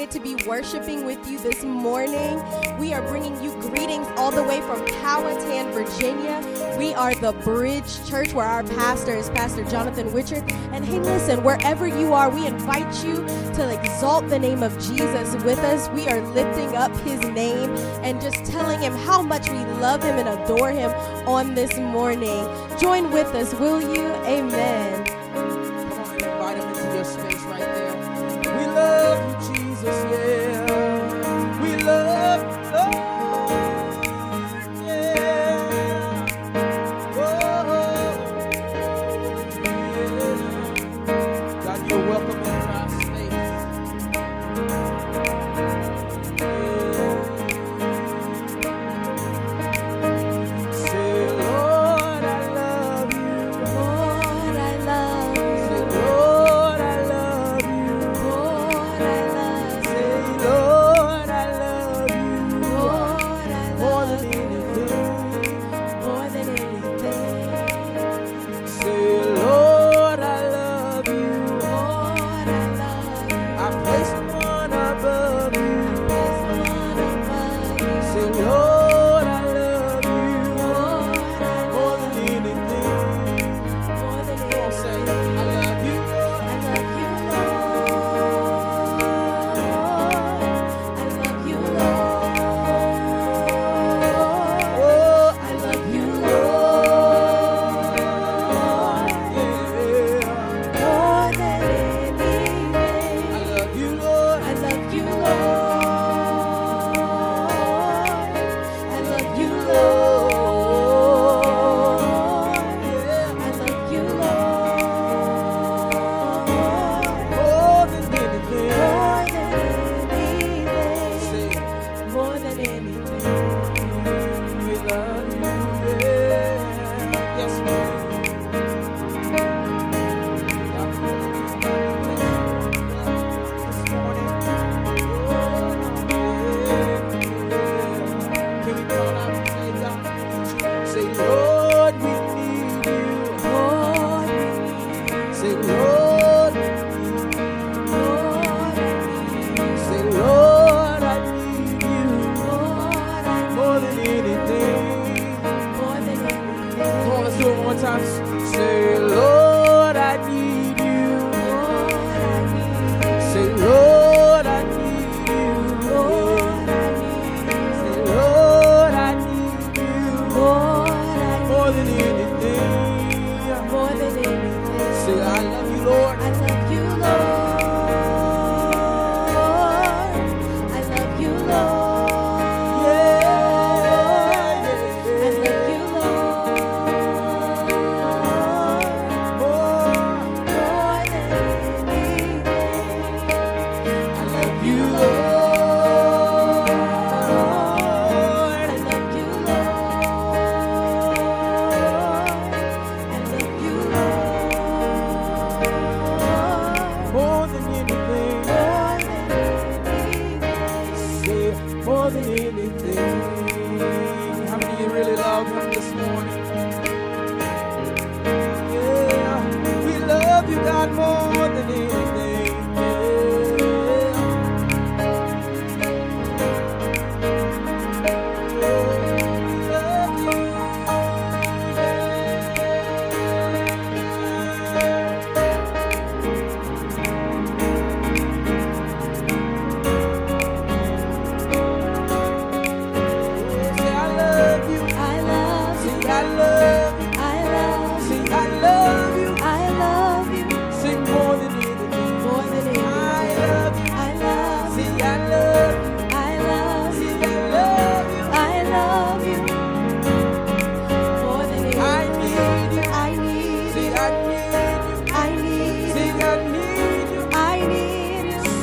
excited to be worshiping with you this morning. We are bringing you greetings all the way from Powhatan, Virginia. We are the Bridge Church, where our pastor is Pastor Jonathan Witcher. And hey, listen, wherever you are, we invite you to exalt the name of Jesus with us. We are lifting up his name and just telling him how much we love him and adore him on this morning. Join with us, will you? Amen.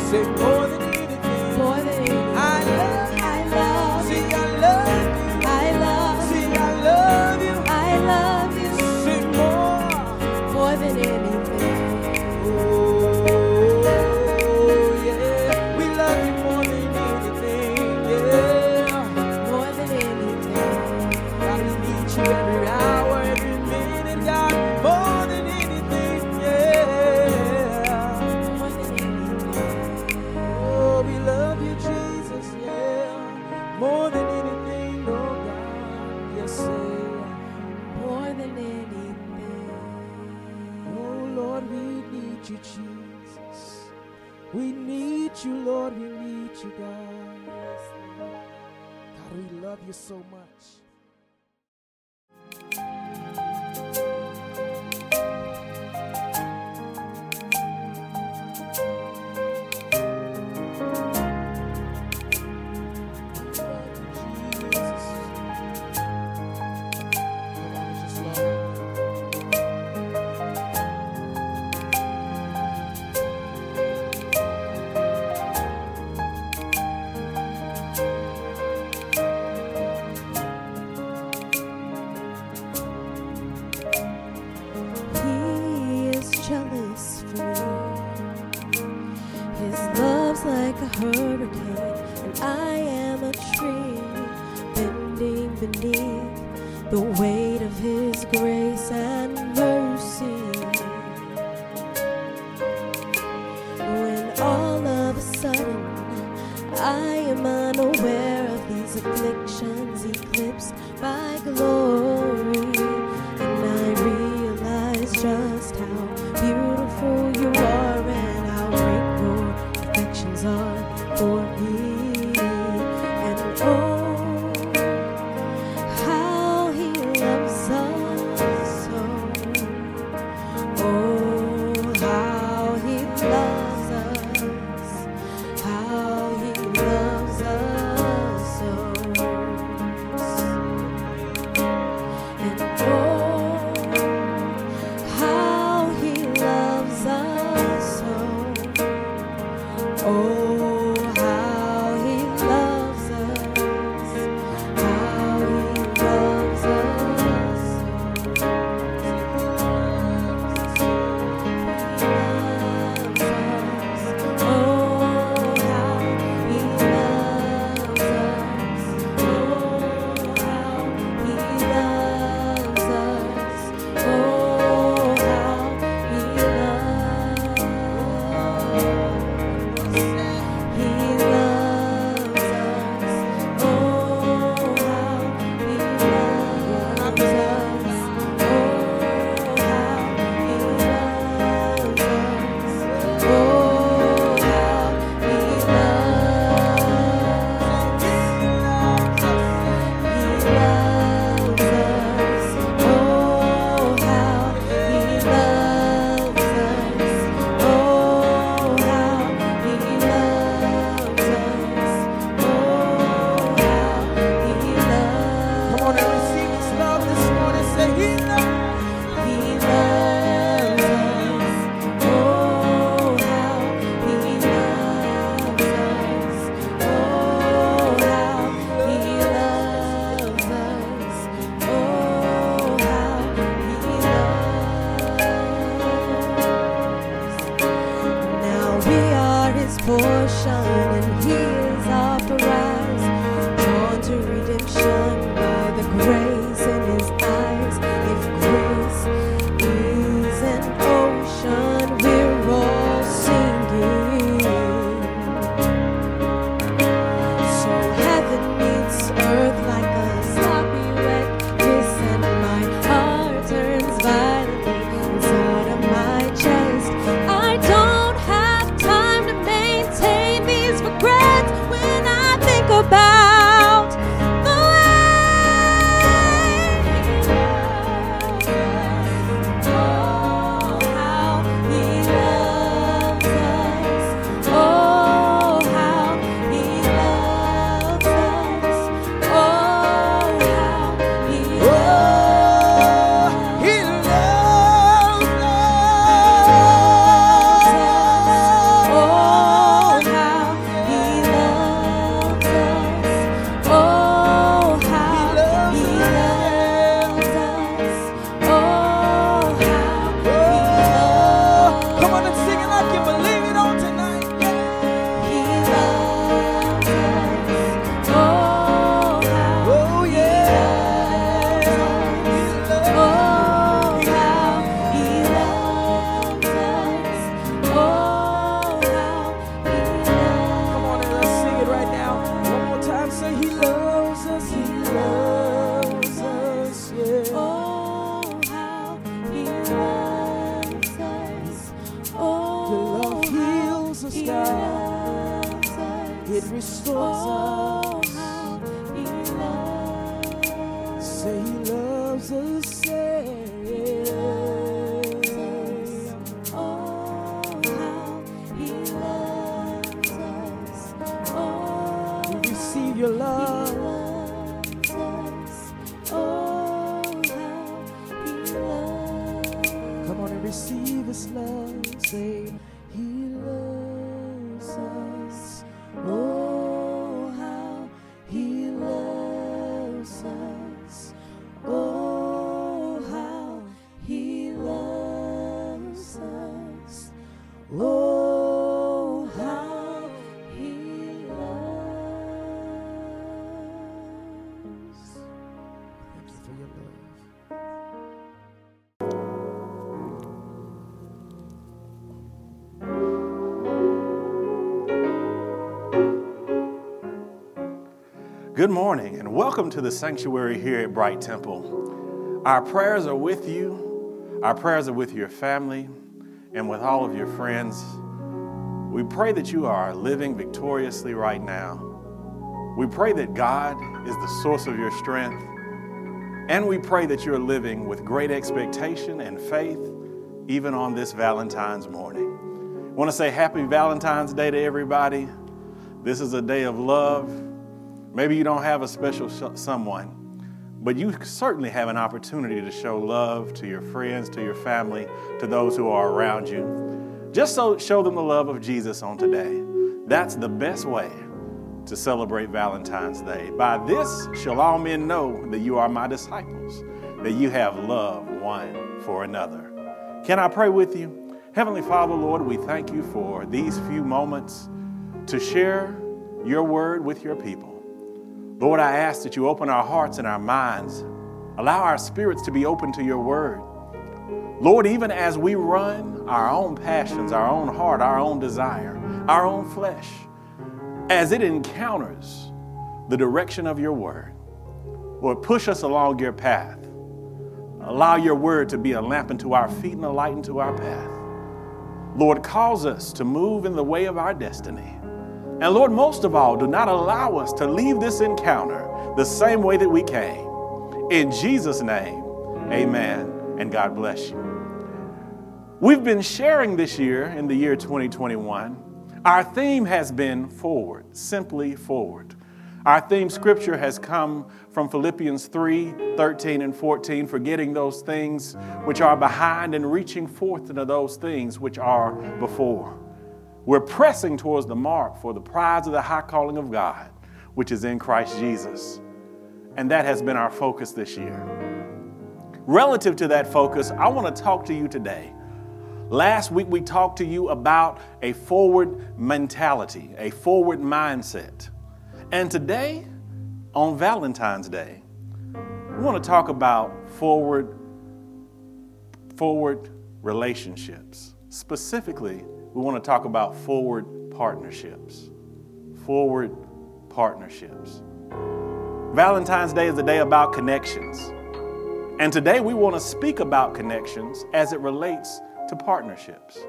say, oh. Good morning and welcome to the sanctuary here at Bright Temple. Our prayers are with you, our prayers are with your family, and with all of your friends. We pray that you are living victoriously right now. We pray that God is the source of your strength, and we pray that you're living with great expectation and faith even on this Valentine's morning. I want to say happy Valentine's Day to everybody. This is a day of love. Maybe you don't have a special sh- someone, but you certainly have an opportunity to show love to your friends, to your family, to those who are around you. Just so show them the love of Jesus on today. That's the best way to celebrate Valentine's Day. By this shall all men know that you are my disciples, that you have love one for another. Can I pray with you? Heavenly Father, Lord, we thank you for these few moments to share your word with your people. Lord, I ask that you open our hearts and our minds, allow our spirits to be open to your word. Lord, even as we run our own passions, our own heart, our own desire, our own flesh, as it encounters the direction of your word, Lord, push us along your path. Allow your word to be a lamp unto our feet and a light unto our path. Lord, cause us to move in the way of our destiny. And Lord, most of all, do not allow us to leave this encounter the same way that we came. In Jesus' name, amen, and God bless you. We've been sharing this year, in the year 2021, our theme has been forward, simply forward. Our theme scripture has come from Philippians 3 13 and 14, forgetting those things which are behind and reaching forth into those things which are before. We're pressing towards the mark for the prize of the high calling of God, which is in Christ Jesus. And that has been our focus this year. Relative to that focus, I want to talk to you today. Last week, we talked to you about a forward mentality, a forward mindset. And today, on Valentine's Day, we want to talk about forward, forward relationships. Specifically, we want to talk about forward partnerships. Forward partnerships. Valentine's Day is a day about connections. And today we want to speak about connections as it relates to partnerships.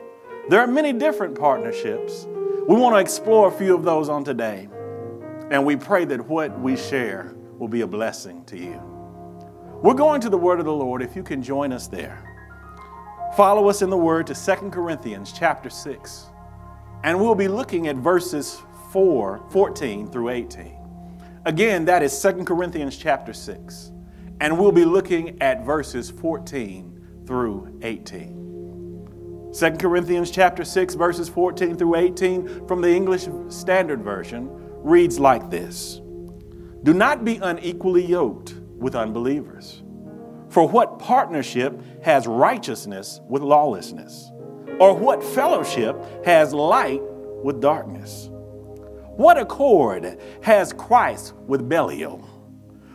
There are many different partnerships. We want to explore a few of those on today. And we pray that what we share will be a blessing to you. We're going to the word of the Lord if you can join us there. Follow us in the word to 2 Corinthians chapter 6. And we'll be looking at verses 4, 14 through 18. Again, that is 2 Corinthians chapter 6. And we'll be looking at verses 14 through 18. 2 Corinthians chapter 6 verses 14 through 18 from the English Standard Version reads like this. Do not be unequally yoked with unbelievers. For what partnership has righteousness with lawlessness? Or what fellowship has light with darkness? What accord has Christ with Belial?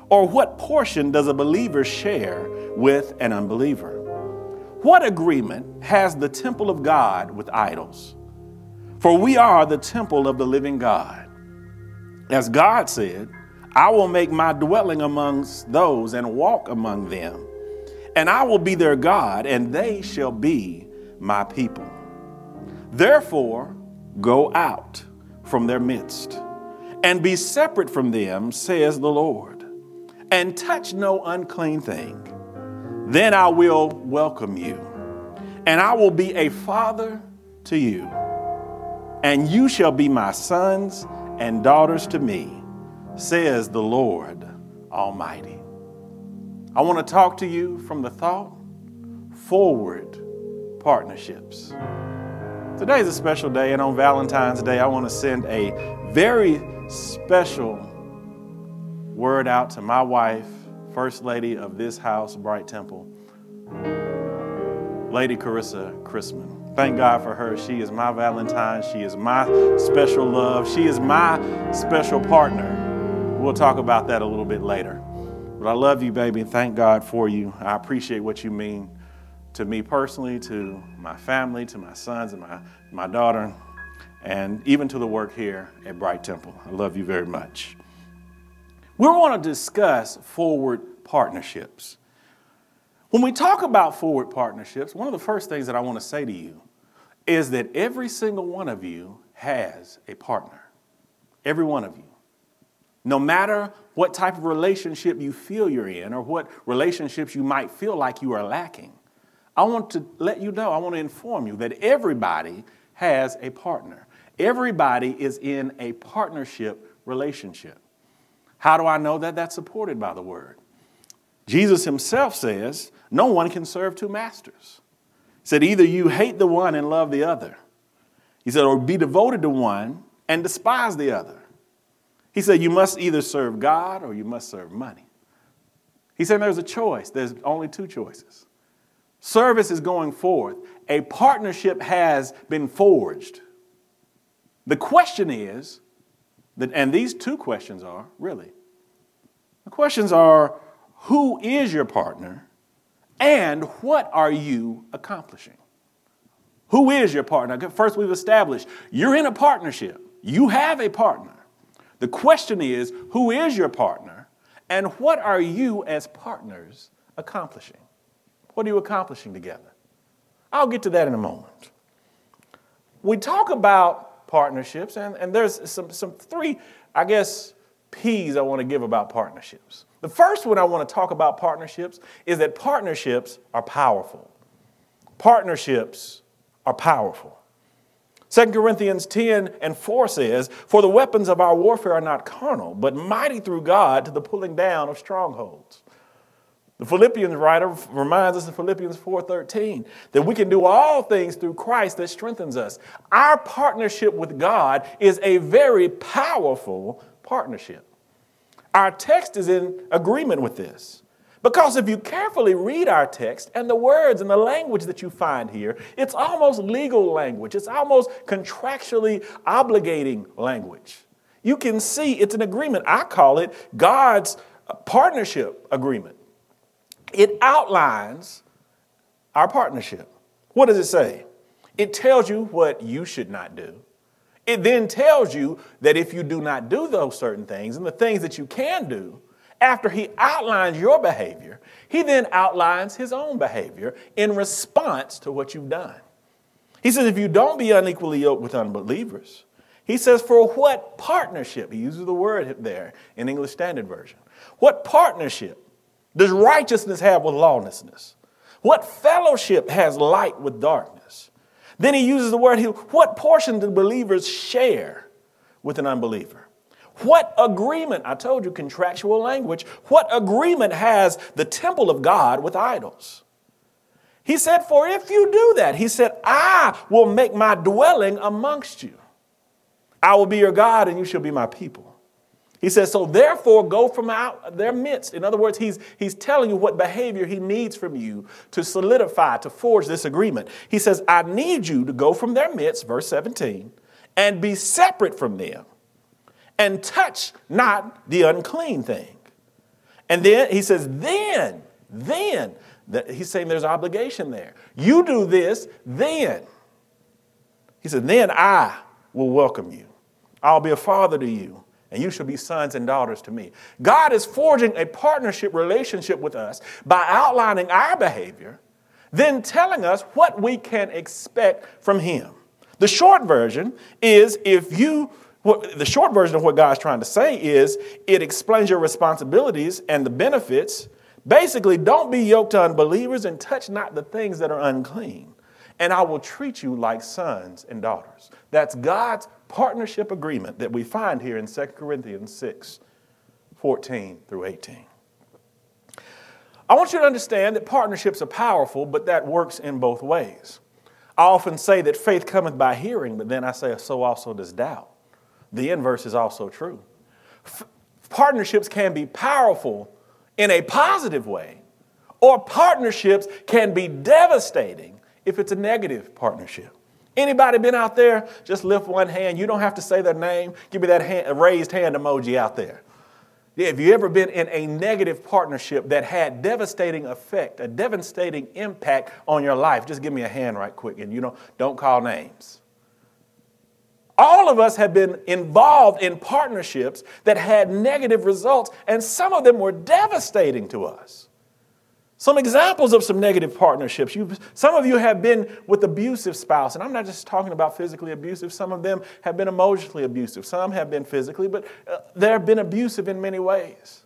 Or what portion does a believer share with an unbeliever? What agreement has the temple of God with idols? For we are the temple of the living God. As God said, I will make my dwelling amongst those and walk among them, and I will be their God, and they shall be my people. Therefore, go out from their midst and be separate from them, says the Lord, and touch no unclean thing. Then I will welcome you, and I will be a father to you, and you shall be my sons and daughters to me, says the Lord Almighty. I want to talk to you from the thought forward partnerships. Today is a special day, and on Valentine's Day, I want to send a very special word out to my wife, First Lady of this house, Bright Temple, Lady Carissa Chrisman. Thank God for her. She is my Valentine. She is my special love. She is my special partner. We'll talk about that a little bit later. But I love you, baby, and thank God for you. I appreciate what you mean to me personally, to my family, to my sons and my, my daughter, and even to the work here at Bright Temple. I love you very much. We want to discuss forward partnerships. When we talk about forward partnerships, one of the first things that I want to say to you is that every single one of you has a partner. Every one of you. No matter what type of relationship you feel you're in or what relationships you might feel like you are lacking, I want to let you know, I want to inform you that everybody has a partner. Everybody is in a partnership relationship. How do I know that? That's supported by the word. Jesus himself says, No one can serve two masters. He said, Either you hate the one and love the other. He said, or be devoted to one and despise the other. He said, You must either serve God or you must serve money. He said, There's a choice. There's only two choices. Service is going forth, a partnership has been forged. The question is, and these two questions are really the questions are who is your partner and what are you accomplishing? Who is your partner? First, we've established you're in a partnership, you have a partner. The question is who is your partner and what are you as partners accomplishing? What are you accomplishing together? I'll get to that in a moment. We talk about partnerships, and, and there's some, some three, I guess, P's I want to give about partnerships. The first one I want to talk about partnerships is that partnerships are powerful. Partnerships are powerful. 2 Corinthians 10 and 4 says, For the weapons of our warfare are not carnal, but mighty through God to the pulling down of strongholds. The Philippians writer reminds us in Philippians 4:13 that we can do all things through Christ that strengthens us. Our partnership with God is a very powerful partnership. Our text is in agreement with this. Because if you carefully read our text and the words and the language that you find here, it's almost legal language. It's almost contractually obligating language. You can see it's an agreement. I call it God's partnership agreement. It outlines our partnership. What does it say? It tells you what you should not do. It then tells you that if you do not do those certain things and the things that you can do, after he outlines your behavior, he then outlines his own behavior in response to what you've done. He says, if you don't be unequally yoked with unbelievers, he says, for what partnership? He uses the word there in English Standard Version. What partnership does righteousness have with lawlessness? What fellowship has light with darkness? Then he uses the word, what portion do believers share with an unbeliever? What agreement, I told you contractual language, what agreement has the temple of God with idols? He said, For if you do that, he said, I will make my dwelling amongst you. I will be your God and you shall be my people. He says, So therefore, go from out their midst. In other words, he's, he's telling you what behavior he needs from you to solidify, to forge this agreement. He says, I need you to go from their midst, verse 17, and be separate from them, and touch not the unclean thing. And then he says, Then, then, he's saying there's obligation there. You do this, then. He said, Then I will welcome you. I'll be a father to you and you shall be sons and daughters to me. God is forging a partnership relationship with us by outlining our behavior, then telling us what we can expect from Him. The short version is if you What, the short version of what God's trying to say is it explains your responsibilities and the benefits. Basically, don't be yoked to unbelievers and touch not the things that are unclean. And I will treat you like sons and daughters. That's God's partnership agreement that we find here in 2 Corinthians 6 14 through 18. I want you to understand that partnerships are powerful, but that works in both ways. I often say that faith cometh by hearing, but then I say, so also does doubt. The inverse is also true. F- partnerships can be powerful in a positive way, or partnerships can be devastating if it's a negative partnership. Anybody been out there? Just lift one hand. You don't have to say their name. Give me that hand, raised hand emoji out there. Have you ever been in a negative partnership that had devastating effect, a devastating impact on your life? Just give me a hand right quick and you know, don't call names. All of us have been involved in partnerships that had negative results, and some of them were devastating to us. Some examples of some negative partnerships. you some of you have been with abusive spouse, and I'm not just talking about physically abusive. Some of them have been emotionally abusive. Some have been physically, but uh, they have been abusive in many ways.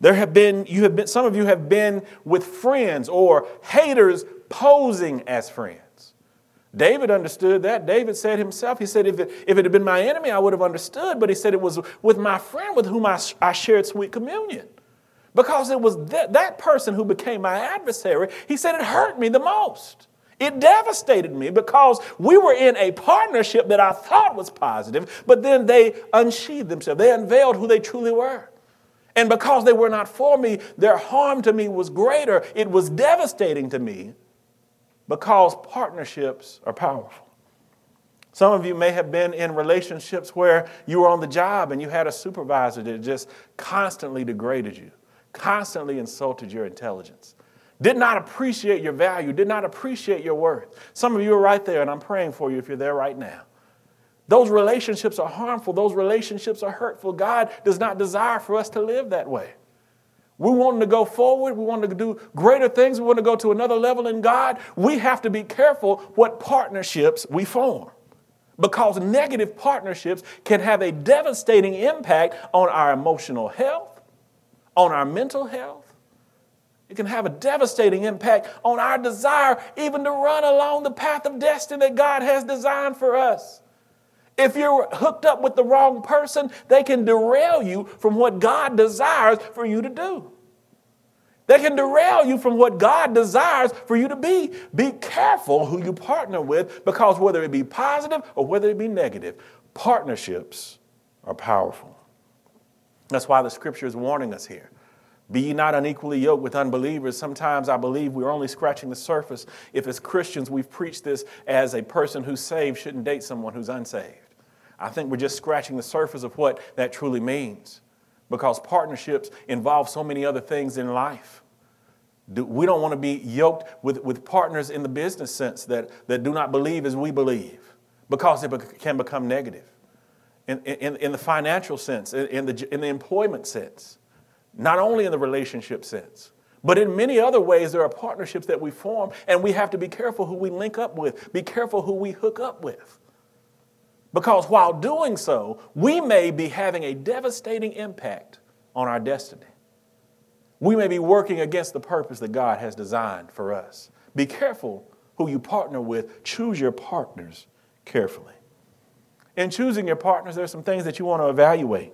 There have been, you have been, some of you have been with friends or haters posing as friends. David understood that. David said himself, he said, if it, if it had been my enemy, I would have understood. But he said it was with my friend with whom I, I shared sweet communion because it was that, that person who became my adversary. He said it hurt me the most. It devastated me because we were in a partnership that I thought was positive, but then they unsheathed themselves. They unveiled who they truly were. And because they were not for me, their harm to me was greater. It was devastating to me because partnerships are powerful. Some of you may have been in relationships where you were on the job and you had a supervisor that just constantly degraded you constantly insulted your intelligence, did not appreciate your value, did not appreciate your worth. Some of you are right there, and I'm praying for you if you're there right now. Those relationships are harmful, those relationships are hurtful. God does not desire for us to live that way. We want to go forward. We want to do greater things. We want to go to another level in God. We have to be careful what partnerships we form because negative partnerships can have a devastating impact on our emotional health, on our mental health. It can have a devastating impact on our desire even to run along the path of destiny that God has designed for us. If you're hooked up with the wrong person, they can derail you from what God desires for you to do. They can derail you from what God desires for you to be. Be careful who you partner with because whether it be positive or whether it be negative, partnerships are powerful. That's why the scripture is warning us here. Be ye not unequally yoked with unbelievers. Sometimes I believe we're only scratching the surface. If, as Christians, we've preached this as a person who's saved shouldn't date someone who's unsaved. I think we're just scratching the surface of what that truly means because partnerships involve so many other things in life. We don't want to be yoked with, with partners in the business sense that, that do not believe as we believe because it can become negative in, in, in the financial sense, in the, in the employment sense, not only in the relationship sense. But in many other ways, there are partnerships that we form, and we have to be careful who we link up with, be careful who we hook up with. Because while doing so, we may be having a devastating impact on our destiny. We may be working against the purpose that God has designed for us. Be careful who you partner with, choose your partners carefully in choosing your partners, there's some things that you want to evaluate.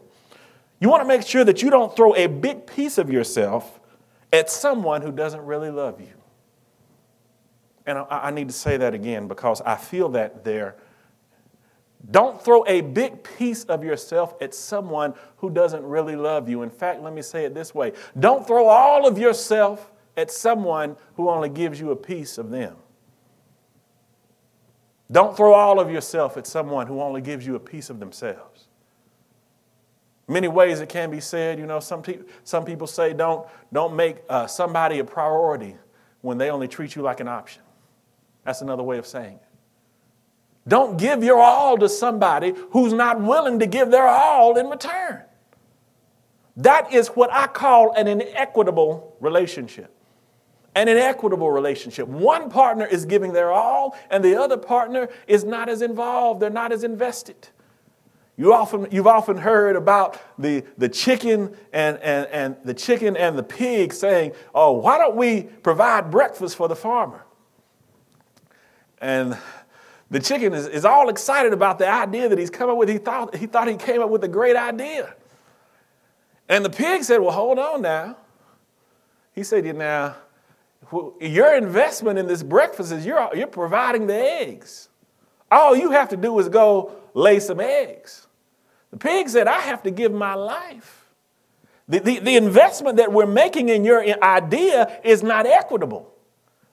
You want to make sure that you don't throw a big piece of yourself at someone who doesn't really love you. And I, I need to say that again because I feel that there. Don't throw a big piece of yourself at someone who doesn't really love you. In fact, let me say it this way don't throw all of yourself at someone who only gives you a piece of them. Don't throw all of yourself at someone who only gives you a piece of themselves. Many ways it can be said, you know, some, some people say don't, don't make uh, somebody a priority when they only treat you like an option. That's another way of saying it. Don't give your all to somebody who's not willing to give their all in return. That is what I call an inequitable relationship an inequitable relationship. One partner is giving their all, and the other partner is not as involved, they're not as invested. You often, you've often heard about the, the chicken and, and, and the chicken and the pig saying, Oh, why don't we provide breakfast for the farmer? And the chicken is, is all excited about the idea that he's come up with. He thought, he thought he came up with a great idea. And the pig said, Well, hold on now. He said, "You Now, your investment in this breakfast is you're, you're providing the eggs. All you have to do is go lay some eggs. The pig said, I have to give my life. The, the, the investment that we're making in your idea is not equitable.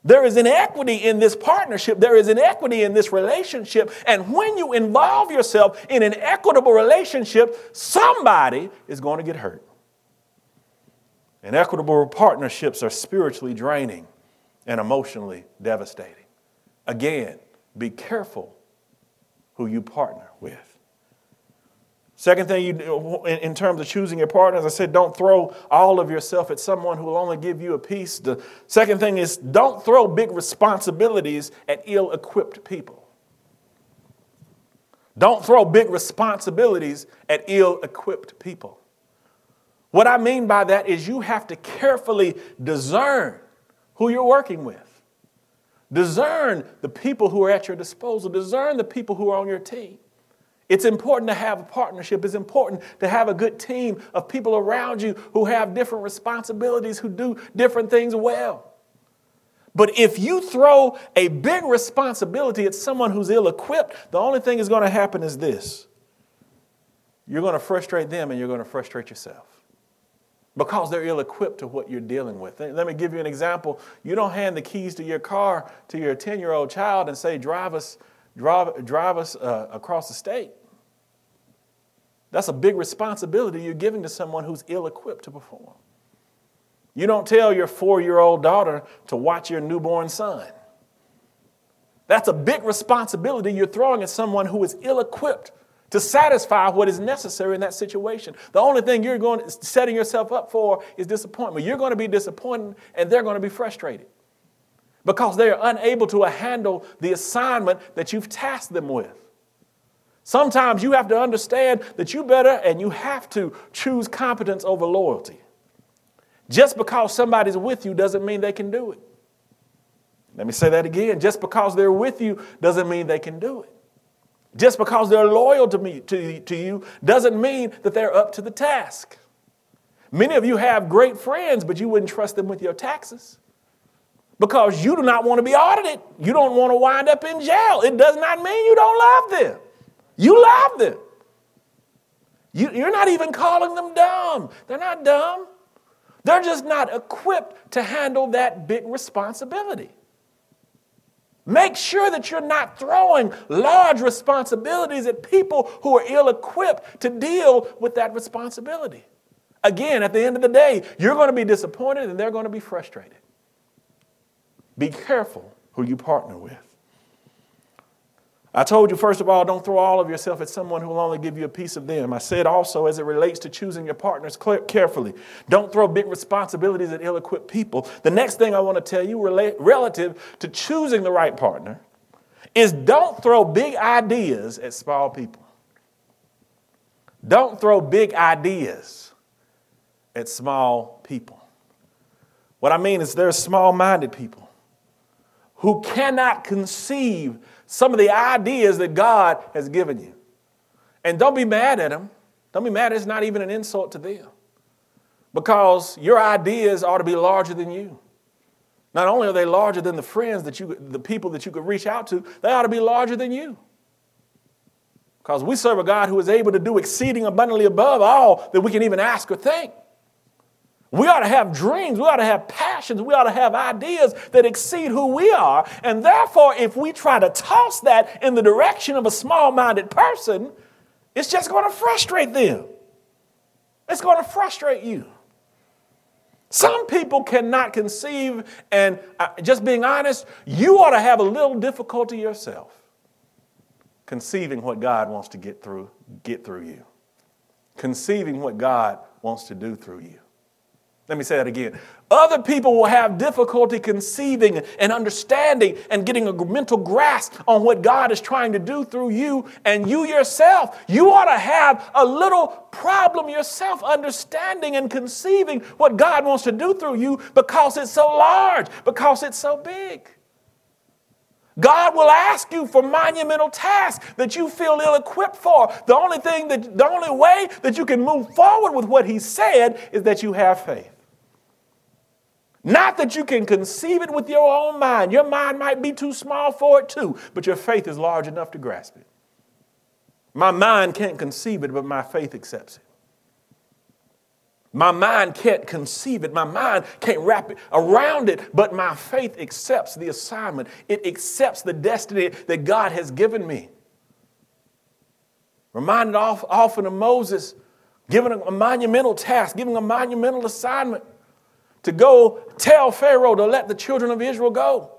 There is inequity in this partnership. There is inequity in this relationship. And when you involve yourself in an equitable relationship, somebody is going to get hurt. Inequitable partnerships are spiritually draining and emotionally devastating. Again, be careful who you partner with. Second thing you do in terms of choosing your partner, as I said, don't throw all of yourself at someone who will only give you a piece. The second thing is don't throw big responsibilities at ill equipped people. Don't throw big responsibilities at ill equipped people. What I mean by that is you have to carefully discern who you're working with. Discern the people who are at your disposal. Discern the people who are on your team. It's important to have a partnership. It's important to have a good team of people around you who have different responsibilities, who do different things well. But if you throw a big responsibility at someone who's ill equipped, the only thing that's going to happen is this you're going to frustrate them and you're going to frustrate yourself because they're ill equipped to what you're dealing with. Let me give you an example. You don't hand the keys to your car to your 10 year old child and say, drive us, drive, drive us uh, across the state. That's a big responsibility you're giving to someone who's ill equipped to perform. You don't tell your four year old daughter to watch your newborn son. That's a big responsibility you're throwing at someone who is ill equipped to satisfy what is necessary in that situation. The only thing you're going setting yourself up for is disappointment. You're going to be disappointed and they're going to be frustrated because they are unable to handle the assignment that you've tasked them with. Sometimes you have to understand that you better and you have to choose competence over loyalty. Just because somebody's with you doesn't mean they can do it. Let me say that again. Just because they're with you doesn't mean they can do it. Just because they're loyal to, me, to, to you doesn't mean that they're up to the task. Many of you have great friends, but you wouldn't trust them with your taxes because you do not want to be audited. You don't want to wind up in jail. It does not mean you don't love them. You love them. You, you're not even calling them dumb. They're not dumb. They're just not equipped to handle that big responsibility. Make sure that you're not throwing large responsibilities at people who are ill equipped to deal with that responsibility. Again, at the end of the day, you're going to be disappointed and they're going to be frustrated. Be careful who you partner with. I told you, first of all, don't throw all of yourself at someone who will only give you a piece of them. I said also, as it relates to choosing your partners carefully, don't throw big responsibilities at ill equipped people. The next thing I want to tell you, relative to choosing the right partner, is don't throw big ideas at small people. Don't throw big ideas at small people. What I mean is, there are small minded people who cannot conceive some of the ideas that God has given you. And don't be mad at them. Don't be mad. It's not even an insult to them. Because your ideas ought to be larger than you. Not only are they larger than the friends that you, the people that you could reach out to, they ought to be larger than you. Because we serve a God who is able to do exceeding abundantly above all that we can even ask or think. We ought to have dreams. We ought to have passions. We ought to have ideas that exceed who we are. And therefore, if we try to toss that in the direction of a small minded person, it's just going to frustrate them. It's going to frustrate you. Some people cannot conceive, and uh, just being honest, you ought to have a little difficulty yourself conceiving what God wants to get through, get through you, conceiving what God wants to do through you. Let me say that again. Other people will have difficulty conceiving and understanding and getting a mental grasp on what God is trying to do through you and you yourself. You ought to have a little problem yourself understanding and conceiving what God wants to do through you because it's so large, because it's so big. God will ask you for monumental tasks that you feel ill equipped for. The only thing that, the only way that you can move forward with what He said is that you have faith. Not that you can conceive it with your own mind. Your mind might be too small for it too, but your faith is large enough to grasp it. My mind can't conceive it, but my faith accepts it. My mind can't conceive it. My mind can't wrap it around it, but my faith accepts the assignment. It accepts the destiny that God has given me. Reminded often of Moses giving a monumental task, giving a monumental assignment to go tell Pharaoh to let the children of Israel go.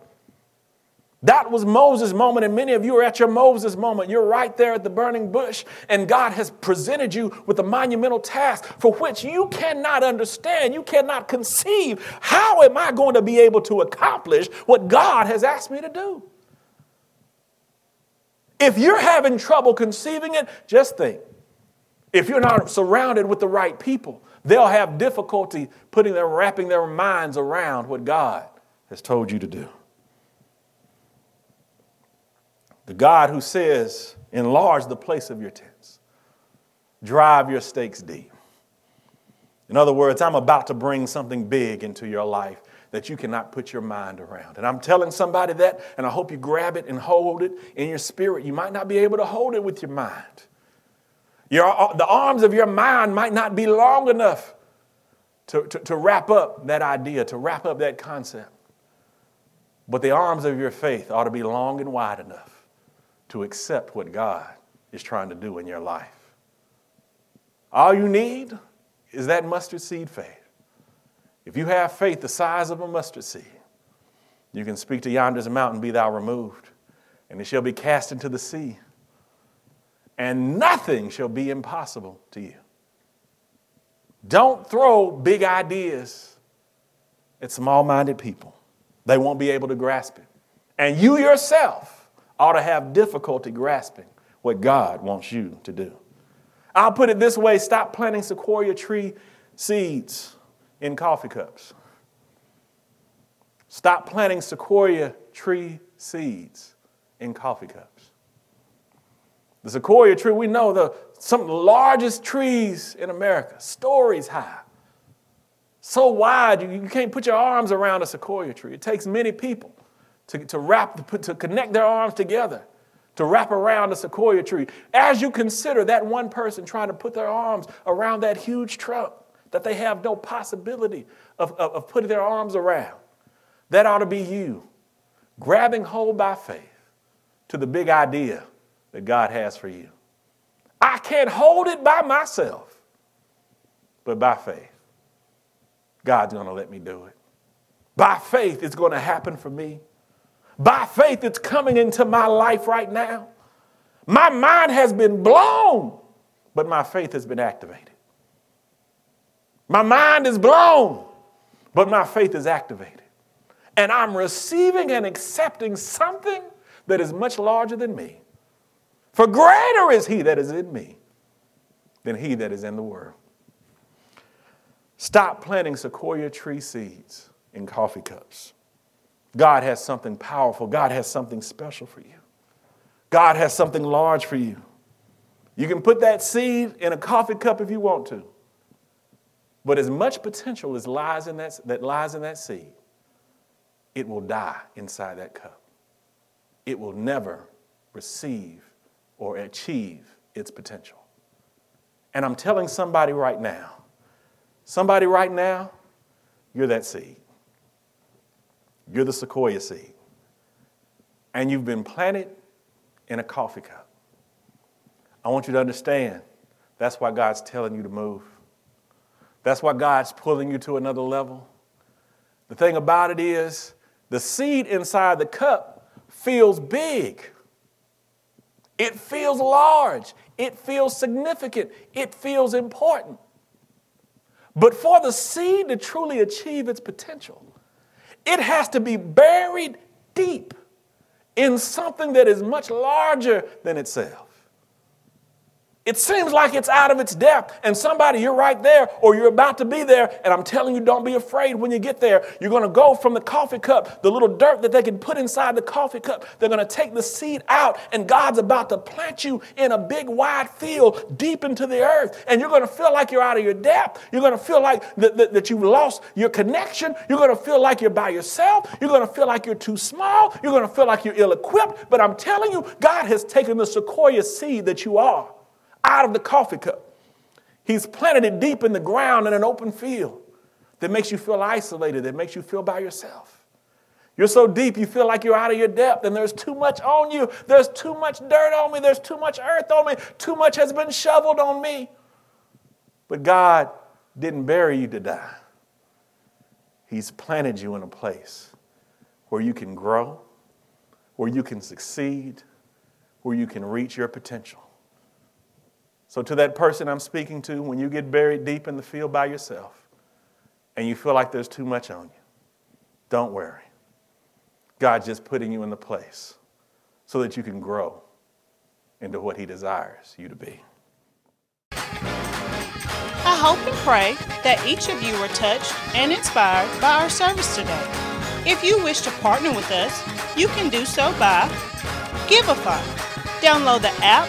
That was Moses' moment, and many of you are at your Moses moment. You're right there at the burning bush, and God has presented you with a monumental task for which you cannot understand, you cannot conceive. How am I going to be able to accomplish what God has asked me to do? If you're having trouble conceiving it, just think if you're not surrounded with the right people, they'll have difficulty putting their wrapping their minds around what God has told you to do. The God who says, enlarge the place of your tents, drive your stakes deep. In other words, I'm about to bring something big into your life that you cannot put your mind around. And I'm telling somebody that, and I hope you grab it and hold it in your spirit. You might not be able to hold it with your mind. Your, uh, the arms of your mind might not be long enough to, to, to wrap up that idea, to wrap up that concept. But the arms of your faith ought to be long and wide enough to accept what God is trying to do in your life. All you need is that mustard seed faith. If you have faith the size of a mustard seed, you can speak to yonder's mountain, be thou removed, and it shall be cast into the sea and nothing shall be impossible to you. Don't throw big ideas at small minded people, they won't be able to grasp it. And you yourself ought to have difficulty grasping what God wants you to do. I'll put it this way stop planting sequoia tree seeds in coffee cups. Stop planting sequoia tree seeds in coffee cups. The sequoia tree, we know the some of the largest trees in America, stories high. So wide, you, you can't put your arms around a sequoia tree. It takes many people to, to wrap, to connect their arms together, to wrap around a sequoia tree. As you consider that one person trying to put their arms around that huge trunk that they have no possibility of, of, of putting their arms around, that ought to be you grabbing hold by faith to the big idea that God has for you. I can't hold it by myself, but by faith, God's going to let me do it. By faith, it's going to happen for me. By faith, it's coming into my life right now. My mind has been blown, but my faith has been activated. My mind is blown, but my faith is activated. And I'm receiving and accepting something that is much larger than me. For greater is he that is in me than he that is in the world. Stop planting sequoia tree seeds in coffee cups. God has something powerful. God has something special for you. God has something large for you. You can put that seed in a coffee cup if you want to. But as much potential as lies in that, that lies in that seed, it will die inside that cup. It will never receive or achieve its potential. And I'm telling somebody right now, somebody right now, you're that seed. You're the sequoia seed. And you've been planted in a coffee cup. I want you to understand that's why God's telling you to move. That's why God's pulling you to another level. The thing about it is, the seed inside the cup feels big. It feels large. It feels significant. It feels important. But for the seed to truly achieve its potential, it has to be buried deep in something that is much larger than itself. It seems like it's out of its depth, and somebody, you're right there, or you're about to be there, and I'm telling you, don't be afraid when you get there. You're gonna go from the coffee cup, the little dirt that they can put inside the coffee cup, they're gonna take the seed out, and God's about to plant you in a big, wide field deep into the earth, and you're gonna feel like you're out of your depth. You're gonna feel like that, that, that you've lost your connection. You're gonna feel like you're by yourself. You're gonna feel like you're too small. You're gonna feel like you're ill equipped, but I'm telling you, God has taken the sequoia seed that you are out of the coffee cup. He's planted it deep in the ground in an open field that makes you feel isolated, that makes you feel by yourself. You're so deep, you feel like you're out of your depth, and there's too much on you. There's too much dirt on me. There's too much earth on me. Too much has been shoveled on me. But God didn't bury you to die. He's planted you in a place where you can grow, where you can succeed, where you can reach your potential. So, to that person I'm speaking to, when you get buried deep in the field by yourself and you feel like there's too much on you, don't worry. God's just putting you in the place so that you can grow into what He desires you to be. I hope and pray that each of you were touched and inspired by our service today. If you wish to partner with us, you can do so by Givelify. Download the app